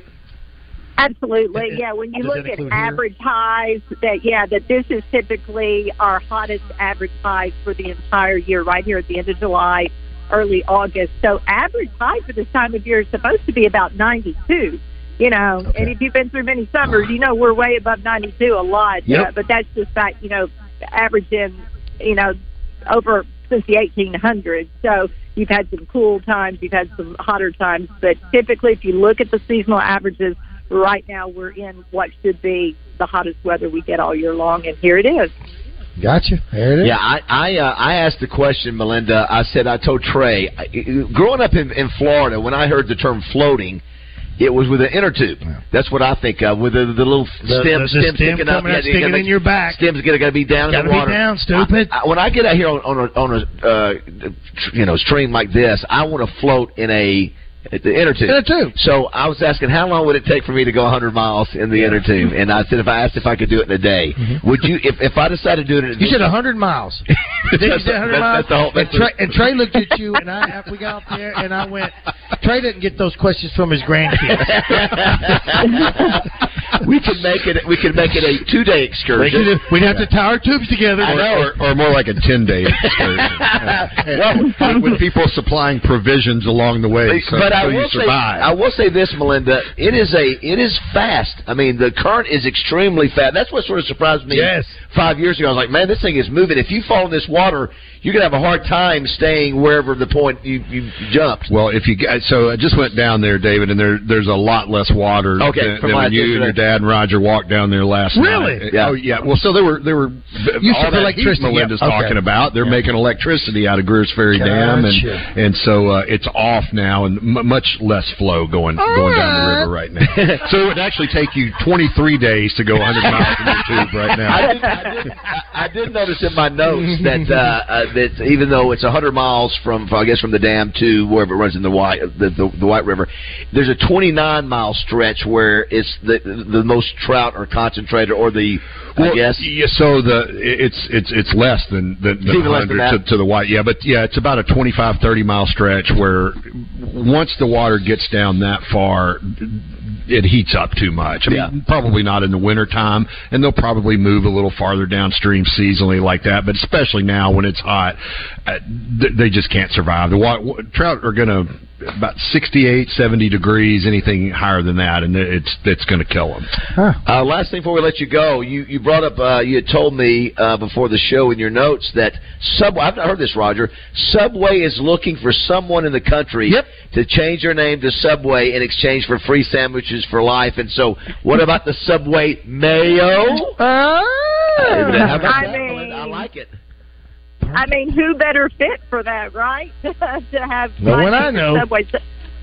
Absolutely, yeah. When you look at here? average highs, that yeah, that this is typically our hottest average highs for the entire year, right here at the end of July, early August. So average high for this time of year is supposed to be about 92. You know, and if you've been through many summers, you know we're way above 92 a lot. Yep. Uh, but that's just that you know, averaging, you know, over since the 1800s. So you've had some cool times, you've had some hotter times, but typically, if you look at the seasonal averages, right now we're in what should be the hottest weather we get all year long, and here it is. Gotcha. There it is. Yeah, I I, uh, I asked the question, Melinda. I said I told Trey, I- growing up in, in Florida, when I heard the term floating, it was with an inner tube. That's what I think of, with the, the little The- stem, the- the stem, stem sticking up, coming out, you sticking gotta in your back. Stems got to be down in Gotta the be water. down, stupid. I, I, when I get out here on, on a on a uh, you know stream like this, I want to float in a the inner tube. Inner tube. So I was asking, how long would it take for me to go 100 miles in the inner tube? And I said, if I asked if I could do it in a day, would you? If if I decided to do it, in a Mm-hmm. You said 100 miles. Did you 100 That's- miles? that's the whole- and, Trey, and Trey looked at you, and I after we got up there, and I went. Trey didn't get those questions from his grandkids. we could make it. We could make it a two day excursion. We'd have to tie our tubes together. I know. Or, or more like a 10 day excursion. well, with people supplying provisions along the way so, but I so will you say, survive. I will say this, Melinda. It is a, it is fast. I mean, the current is extremely fast. That's what sort of surprised me. Yes. Five years ago, I was like, man, this thing is moving. If you fall in this water, water you're gonna have a hard time staying wherever the point you you jumped. Well, if you so, I just went down there, David, and there there's a lot less water Okay, than, than when you and your dad and Roger walked down there last Really? night. Yeah. Oh yeah. Well, so there were there were Use all that electricity, heat Melinda's yeah. Okay. talking about. They're Yeah. making electricity out of Greers Ferry Dam, and and so uh, it's off now, and m- much less flow going going down the river right now. so it would actually take you 23 days to go 100 miles in your tube right now. I did, I, did, I did notice in my notes that uh, uh, that even though it's 100 miles from, I guess from the dam to wherever it runs in the White the, the, the White River, there's a 29 mile stretch where it's the the most trout are concentrated, or the I guess Yeah, so the it's it's it's less than than, than Even less than 100 that? to, to the white. Yeah, but yeah, it's about a 25 30 mile stretch where once the water gets down that far it heats up too much. I mean, Yeah. probably not in the winter time, and they'll probably move a little farther downstream seasonally like that. But especially now when it's hot, uh, th- they just can't survive. The wa- wa- trout are going to about 68, 70 degrees, anything higher than that, and it's it's going to kill them. Uh, last thing before we let you go, you, you brought up, uh, you had told me uh, before the show in your notes that Subway, I've not heard this, Roger. Subway is looking for someone in the country to change their name to Subway in exchange for free sandwiches for life. And so, what about the Subway Mayo? How about I mean- I like it. I uh-huh. mean, who better fit for that, right? to have No one I know. Subway.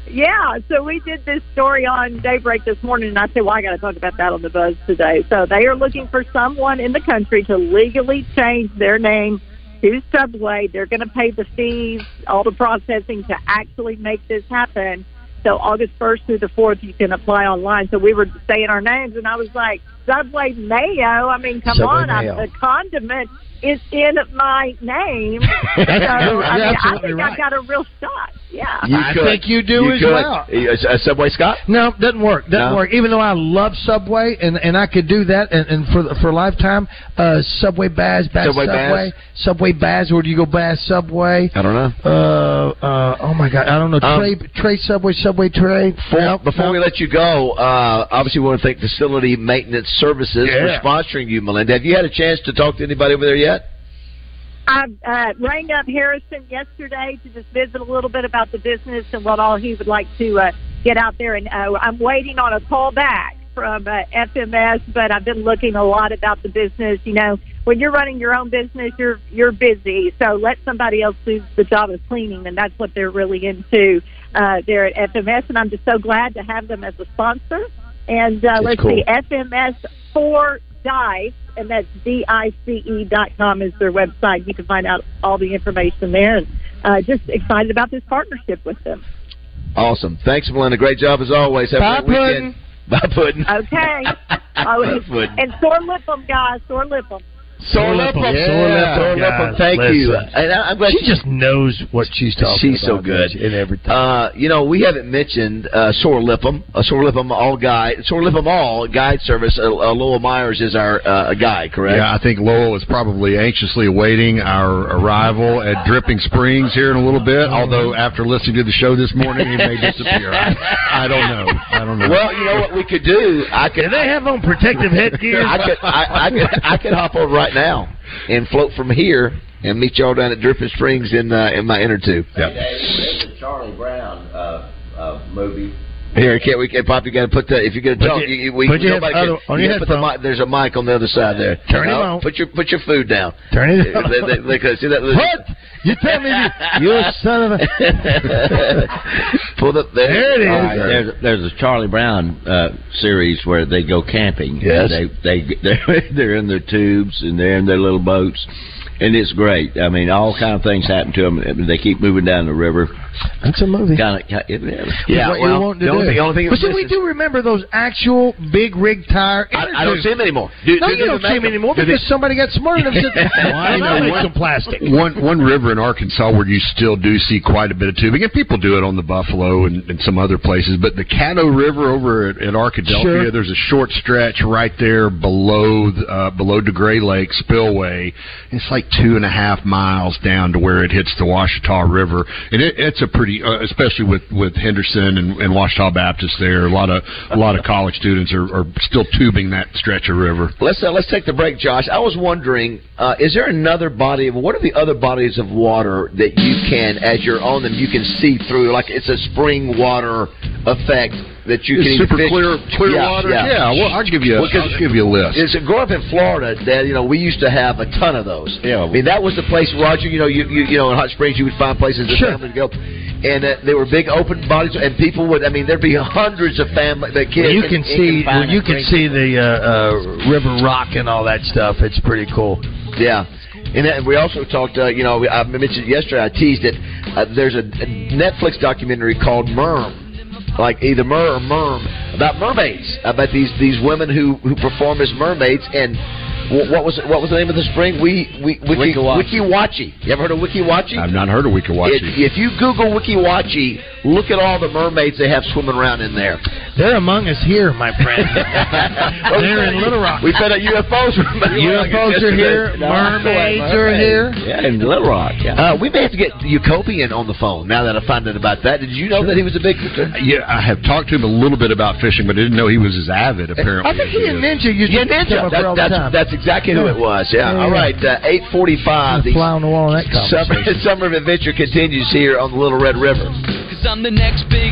Yeah, so we did this story on Daybreak this morning, and I said, "Well, I got to talk about that on the buzz today." So they are looking for someone in the country to legally change their name to Subway. They're going to pay the fees, all the processing to actually make this happen. So August first through the fourth, you can apply online. So we were saying our names, and I was like, Subway mayo. I mean, come Subway on, I'm the condiment is in my name. so, I mean, I think right. I've got a real shot. Yeah. I think you do as could. well. A, a Subway Scott? No, doesn't work. Doesn't No? work. Even though I love Subway and and I could do that and, and for for a lifetime, uh, Subway Baz, Baz Subway Subway, Baz? Subway Baz. Where do you go, Baz Subway? I don't know. Uh, uh, oh my God, I don't know. Um, Trey, Trey Subway, Subway Trey. Before, No, before no. we let you go, uh, obviously we want to thank Facility Maintenance Services Yeah. for sponsoring you, Melinda. Have you had a chance to talk to anybody over there yet? I uh, rang up Harrison yesterday to just visit a little bit about the business and what all he would like to uh, get out there. And uh, I'm waiting on a call back from uh, FMS, but I've been looking a lot about the business. You know, when you're running your own business, you're you're busy. So let somebody else do the job of cleaning, and that's what they're really into uh, there at FMS. And I'm just so glad to have them as a sponsor. And uh, That's let's cool. see, FMS for Dice, and that's D I C E dot com is their website. You can find out all the information there. And uh, just excited about this partnership with them. Awesome. Thanks, Melinda. Great job as always. Have Bye, a great weekend. Bye, Puddin'. Okay. oh, and, Puddin'. and sore lip them, guys. Sore lip 'em. Lip 'em. Yeah, Sore lip 'em. sore lip 'em. Thank you. And I- I'm glad she just knows what she's talking about. She's so good. And everything. Uh, you know, we haven't mentioned uh, Sore Lip'em, a Sore Lip'em All Guide, Sore Lip'em All Guide Service. Uh, uh, Lowell Myers is our uh, guide, correct? Yeah, I think Lowell is probably anxiously awaiting our arrival at Dripping Springs here in a little bit. Although after listening to the show this morning, he may disappear. I, I don't know. I don't know. Well, you know what we could do? I could. Do they have on protective headgear? I could. I, I could. I could hop over right now and float from here and meet y'all down at Dripping Springs in uh, in my inner tube. the Charlie Brown uh, uh, movie. Here, can't we? can't, Pop, you got to put the if you're going to talk. your- you, you, we, put your nobody other- can, on you your gotta put the mic, There's a mic on the other side there. Turn it No, on. Put your put your food down. Turn it on. They- they- they- they- see that? What? You tell me you, you son of a. Pull up there. There it is. All right, there's, there's a Charlie Brown uh, series where they go camping. Yes. They they they're, they're in their tubes and they're in their little boats, and it's great. I mean, all kind of things happen to them. They keep moving down the river. That's a movie. Kind of, Yeah, what well, you to the only do. thing- the only thing but see, we do remember those actual big rig tire. I, I don't see them anymore. Do, no, do, you do don't see them anymore Do they- because somebody got smart enough to say, "Why You know, not make one- some plastic?" One one river in Arkansas where you still do see quite a bit of tubing, and people do it on the Buffalo and, and some other places. But the Caddo River over at, at Arkadelphia, Sure. there's a short stretch right there below the, uh, below DeGray Lake spillway. It's like two and a half miles down to where it hits the Ouachita River, and it, it's a pretty, uh, especially with with Henderson and, and Ouachita Baptist there. A lot of a lot of college students are, are still tubing that stretch of river. Let's uh, let's take the break, Josh. I was wondering, uh, is there another body of what are the other bodies of water that you can, as you're on them, you can see through? Like it's a spring water effect that you It's can super fish- clear- clear Yeah, water? Yeah, Yeah, well, I'll give you a- Well, I'll give you a list. It's growing up in Florida, Dad. You know, we used to have a ton of those. Yeah, I mean that was the place, Roger. You know, you you, you know in Hot Springs you would find places the Sure. family to go. And uh, they were big open bodies, and people would. I mean, there'd be hundreds of family, the kids. Well, you can and see, well, you can see the uh, uh, river rock and all that stuff. It's pretty cool. Yeah. And then we also talked, uh, you know, I mentioned yesterday, I teased it. Uh, there's a, a Netflix documentary called Merm, like either Mer or Merm, about mermaids, about these these women who, who perform as mermaids. And what was it, what was the name of the spring? We, we Wiki, Weeki Wachee. You ever heard of Weeki Wachee? I've not heard of Weeki Wachee. If, if you Google Weeki Wachee, look at all the mermaids they have swimming around in there. They're among us here, my friend. They're in Little Rock. We found out UFOs were UFOs are here. Mermaids are here. Yeah, in Little Rock. Yeah. Uh, we may have to get Yakoubian on the phone now that I find out about that. Did you know that he was a big fisher? Yeah, I have talked to him a little bit about fishing, but I didn't know he was as avid. Apparently, I think he and Ninja used Yeah, to Ninja. come That- here all the that's, time. that's exactly who it was. Yeah. Yeah, All yeah. right. Uh, Eight forty-five. The Fly on the wall in that summer, summer of adventure continues here on the Little Red River. Cause I'm the next big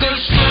This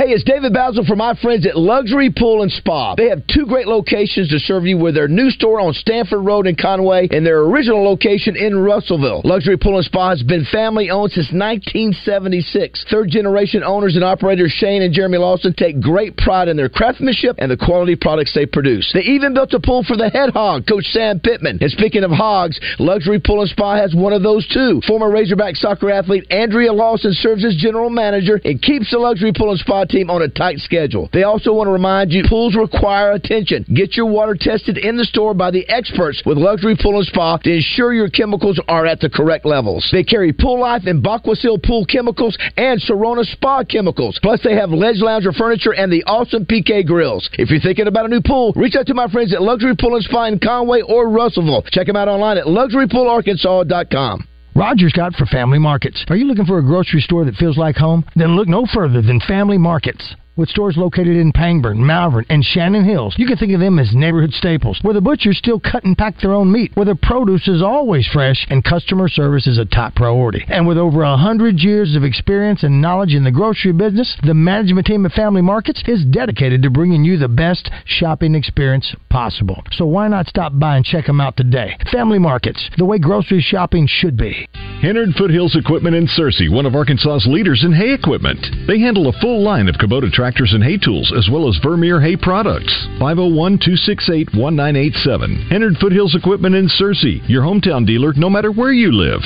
Hey, it's David Bazzel from my friends at Luxury Pool and Spa. They have two great locations to serve you with their new store on Stanford Road in Conway and their original location in Russellville. Luxury Pool and Spa has been family owned since 1976. Third generation owners and operators Shane and Jeremy Lawson take great pride in their craftsmanship and the quality products they produce. They even built a pool for the head hog, Coach Sam Pittman. And speaking of hogs, Luxury Pool and Spa has one of those too. Former Razorback soccer athlete Andrea Lawson serves as general manager and keeps the Luxury Pool and Spa team on a tight schedule. They also want to remind you pools require attention. Get your water tested in the store by the experts with Luxury Pool and Spa to ensure your chemicals are at the correct levels. They carry Pool Life and Baquacil Pool Chemicals and Sorona Spa Chemicals. Plus, they have Ledge Lounger Furniture and the awesome PK Grills. If you're thinking about a new pool, reach out to my friends at Luxury Pool and Spa in Conway or Russellville. Check them out online at luxurypoolarkansas.com. Roger Scott for Family Markets. Are you looking for a grocery store that feels like home? Then look no further than Family Markets. With stores located in Pangburn, Malvern, and Shannon Hills, you can think of them as neighborhood staples, where the butchers still cut and pack their own meat, where the produce is always fresh, and customer service is a top priority. And with over a hundred years of experience and knowledge in the grocery business, the management team at Family Markets is dedicated to bringing you the best shopping experience possible. So why not stop by and check them out today? Family Markets, the way grocery shopping should be. Hennard Foothills Equipment in Searcy, one of Arkansas's leaders in hay equipment. They handle a full line of Kubota tractors and hay tools, as well as Vermeer hay products. 501 268 1987. Hennard Foothills Equipment in Searcy, your hometown dealer, no matter where you live.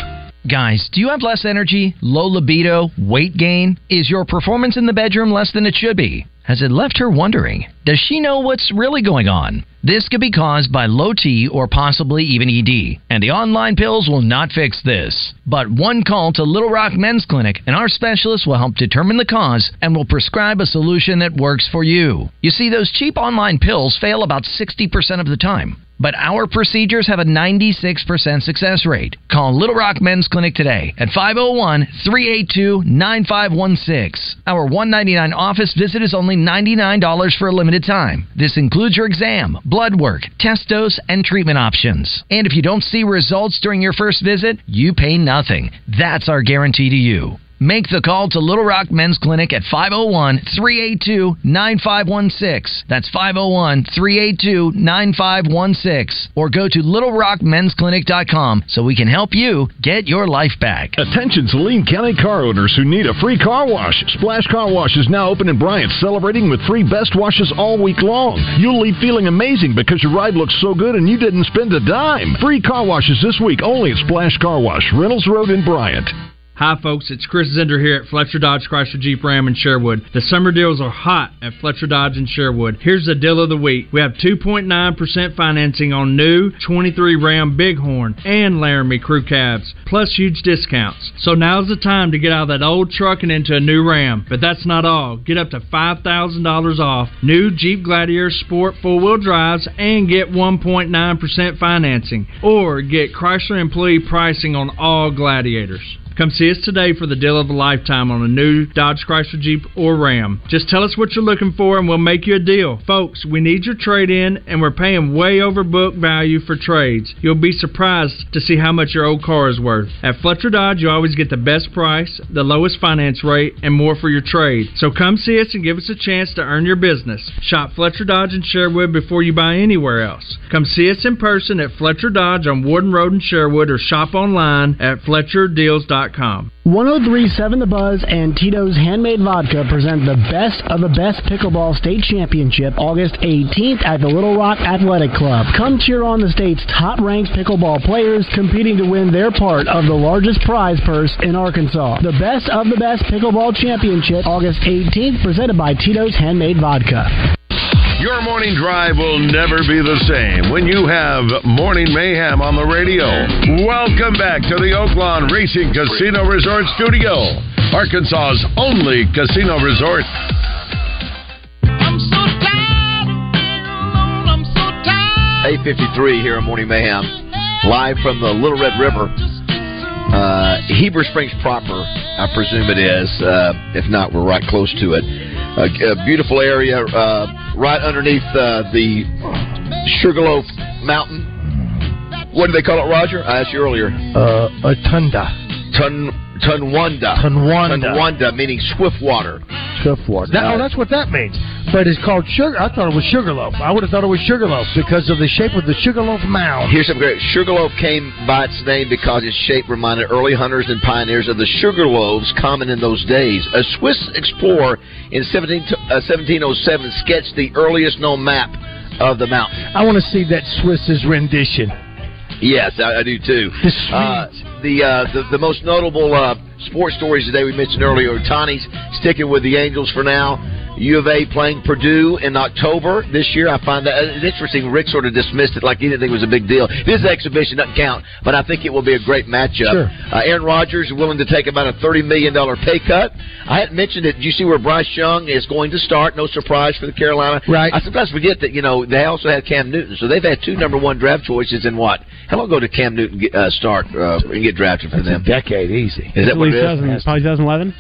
Guys, do you have less energy, low libido, weight gain? Is your performance in the bedroom less than it should be? Has it left her wondering? Does she know what's really going on? This could be caused by low T or possibly even ED, and the online pills will not fix this. But one call to Little Rock Men's Clinic, and our specialists will help determine the cause and will prescribe a solution that works for you. You see, those cheap online pills fail about 60% of the time. But our procedures have a 96% success rate. Call Little Rock Men's Clinic today at 501 382 9516. Our 199 office visit is only $99 for a limited time. This includes your exam, blood work, test dose, and treatment options. And if you don't see results during your first visit, you pay nothing. That's our guarantee to you. Make the call to Little Rock Men's Clinic at 501 382 9516. That's 501 382 9516. Or go to littlerockmensclinic.com so we can help you get your life back. Attention Saline County car owners who need a free car wash. Splash Car Wash is now open in Bryant, celebrating with free best washes all week long. You'll leave feeling amazing because your ride looks so good and you didn't spend a dime. Free car washes this week only at Splash Car Wash, Reynolds Road in Bryant. Hi, folks. It's Chris Zender here at Fletcher Dodge Chrysler Jeep Ram in Sherwood. The summer deals are hot at Fletcher Dodge in Sherwood. Here's the deal of the week. We have 2.9% financing on new 23 Ram Bighorn and Laramie crew cabs, plus huge discounts. So now's the time to get out of that old truck and into a new Ram. But that's not all. Get up to $5,000 off new Jeep Gladiator Sport four-wheel drives and get 1.9% financing. Or get Chrysler employee pricing on all Gladiators. Come see us today for the deal of a lifetime on a new Dodge Chrysler Jeep or Ram. Just tell us what you're looking for and we'll make you a deal. Folks, we need your trade in and we're paying way over book value for trades. You'll be surprised to see how much your old car is worth. At Fletcher Dodge, you always get the best price, the lowest finance rate, and more for your trade. So come see us and give us a chance to earn your business. Shop Fletcher Dodge in Sherwood before you buy anywhere else. Come see us in person at Fletcher Dodge on Warden Road in Sherwood or shop online at FletcherDeals.com. 1037 The Buzz and Tito's Handmade Vodka present the Best of the Best Pickleball State Championship August 18th at the Little Rock Athletic Club. Come cheer on the state's top ranked pickleball players competing to win their part of the largest prize purse in Arkansas. The Best of the Best Pickleball Championship August 18th presented by Tito's Handmade Vodka. Your morning drive will never be the same when you have Morning Mayhem on the radio. Welcome back to the Oaklawn Racing Casino Resort Studio. Arkansas's only casino resort. 853 here on Morning Mayhem, live from the Little Red River. Uh, Heber Springs proper, I presume it is. Uh, if not, we're right close to it. A, a beautiful area, uh, right underneath uh, the Sugarloaf Mountain. What do they call it, Roger? I asked you earlier. Uh, a tunda. Tun, Tunwanda. Tunwanda. Tunwanda, meaning swift water. Swiftwater. That, oh, that's what that means. But it's called sugar. I thought it was sugarloaf. I would have thought it was sugarloaf because of the shape of the sugarloaf mound. Here's some great. Sugarloaf came by its name because its shape reminded early hunters and pioneers of the sugar loaves common in those days. A Swiss explorer in 17, uh, 1707 sketched the earliest known map of the mountain. I want to see that Swiss's rendition. Yes, I, I do too. Uh, the, uh, the the most notable uh, sports stories today we mentioned earlier. Tani's sticking with the Angels for now. U of A playing Purdue in October this year. I find that it's interesting. Rick sort of dismissed it like he didn't think it was a big deal. This exhibition doesn't count, but I think it will be a great matchup. Sure. Uh, Aaron Rodgers is willing to take about a thirty million dollar pay cut. I hadn't mentioned it. Did you see where Bryce Young is going to start? No surprise for the Carolina. Right. I sometimes forget that you know they also had Cam Newton, so they've had two number one draft choices in what? How long ago did Cam Newton get, uh, start uh, and get drafted for them? a decade, easy. Is that what it is? 2000 probably 2011.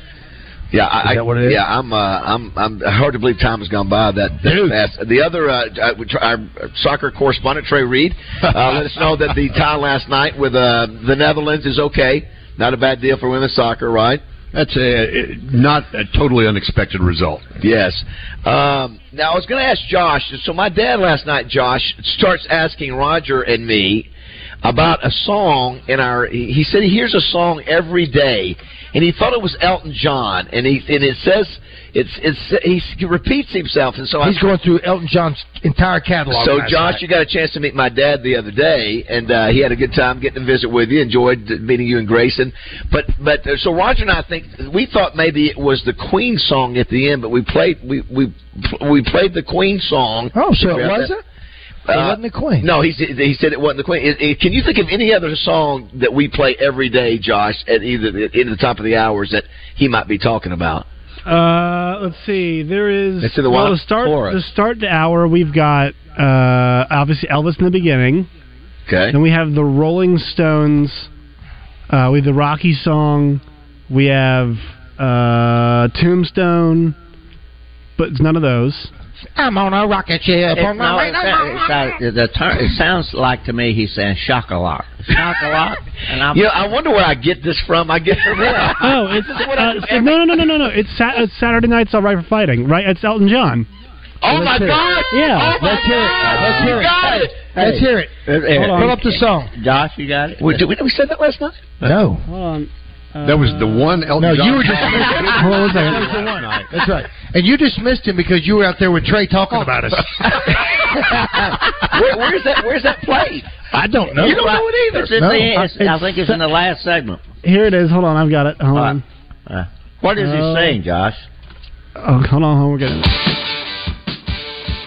Yeah, I, Is that what it is? yeah, I'm, uh, I'm, I'm hard to believe time has gone by that, that fast. The other, uh, our soccer correspondent Trey Reed uh, let us know that the tie last night with uh, the Netherlands is okay. Not a bad deal for women's soccer, right? That's a not a totally unexpected result. Yes. Um, now I was going to ask Josh. So my dad last night, Josh, starts asking Roger and me about a song in our. He he said he hears a song every day, and he thought it was Elton John, and he and it says it's it's he repeats himself, and so I He's going through Elton John's entire catalog. so, Josh, night. you got a chance to meet my dad the other day, and uh, he had a good time getting to visit with you. Enjoyed meeting you and Grayson. But, but uh, so Roger and I think we thought maybe it was the Queen song at the end, but we played we we we played the Queen song. Oh, so it was that? it? It wasn't the Queen. No, he said he said it wasn't the Queen. It- it- can you think of any other song that we play every day, Josh, at either the, at the top of the hours that he might be talking about? Uh, let's see. There is. It's in the well, wild to start forest. to start the hour. We've got uh, obviously Elvis in the beginning. Okay. Then we have the Rolling Stones. Uh, we have the Rocky song. We have uh, Tombstone, but it's none of those. I'm on a rocket ship. It, on no, my it, it, it, the ter- it sounds like to me he's saying shock-a-lot. Shock-a-lot. And I'm, You know, I wonder where I get this from. I get it from him. Oh, it's This is what I uh, so- no, no, no, no, no, no. It's, Sa- it's Saturday Night's All Right for Fighting, right? It's Elton John. Oh my Let's hear it. God! Yeah. Oh Let's hear it. God! Let's hear it. got it. Let's hear it. Hey, Hold on. Pull up the song. Josh, you got it? Wait, did we, did we say that last night? No. Hold on. That was the one Elton No, John. you were dismissed. Hold on one second. That was the one. That's right. And you dismissed him because you were out there with Trey talking about us. Where, where's that? Where's that played? I don't know. You don't know it either. It's in No. the, it's, I It's- think it's in the last segment. Here it is. Hold on, I've got it. Hold All on. Uh, what is Uh, he saying, Josh? Oh, hold on, hold on, we're getting. it.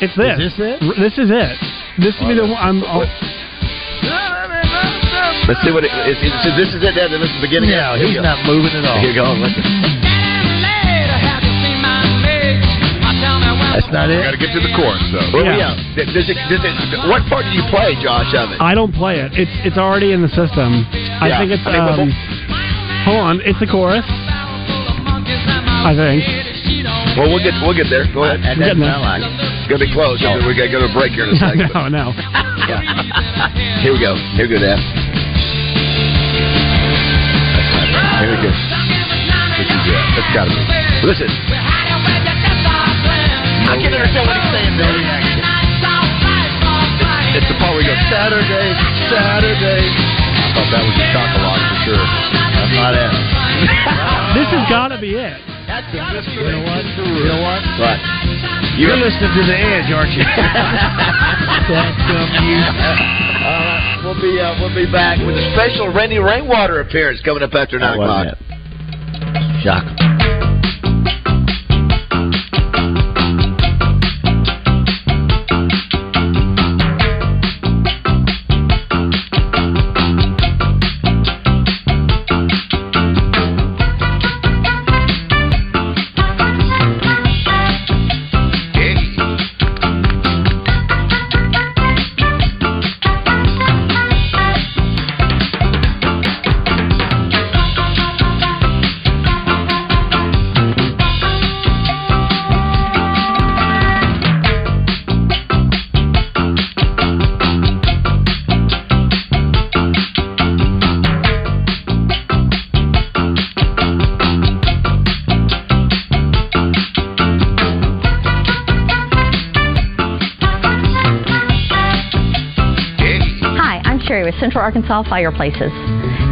It's this. Is this it? R- This is it. This will be the one. I'm. Oh, Let's see what it is. is- So this is it. Then this is the beginning. No, he's go. not moving at all. Here you go. Listen. That's not it. Got it. to get to the chorus though. Well, Yeah. yeah. Does it, does it, what part do you play, Josh? Of it? I don't play it. It's it's already in the system. I Yeah. think it's. I mean, but- Um, hold on, it's the chorus. I think. Well, we'll get we'll get there. Go ahead. That getting doesn't sound like. It's gonna be close. We got to go to a break here in a second. no, no. Yeah. Here we go. Here we go, Dad. Here we go. This is it. That's got to be. Listen. I can understand what he's saying, though. It's the part where we go Saturday, Saturday. I thought that was a chocolate for sure. That's not it. This has got to be it. You know what? You know what? Right. You're listening to the Edge, aren't you? All right, we'll be uh, we'll be back with a special Randy Rainwater appearance coming up after nine o'clock. Shock. Arkansas Fireplaces.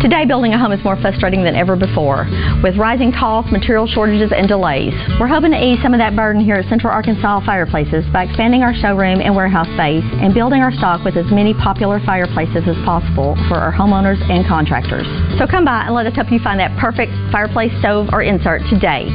Today, building a home is more frustrating than ever before, with rising costs, material shortages, and delays. We're hoping to ease some of that burden here at Central Arkansas Fireplaces by expanding our showroom and warehouse space and building our stock with as many popular fireplaces as possible for our homeowners and contractors. So come by and let us help you find that perfect fireplace, stove, or insert today.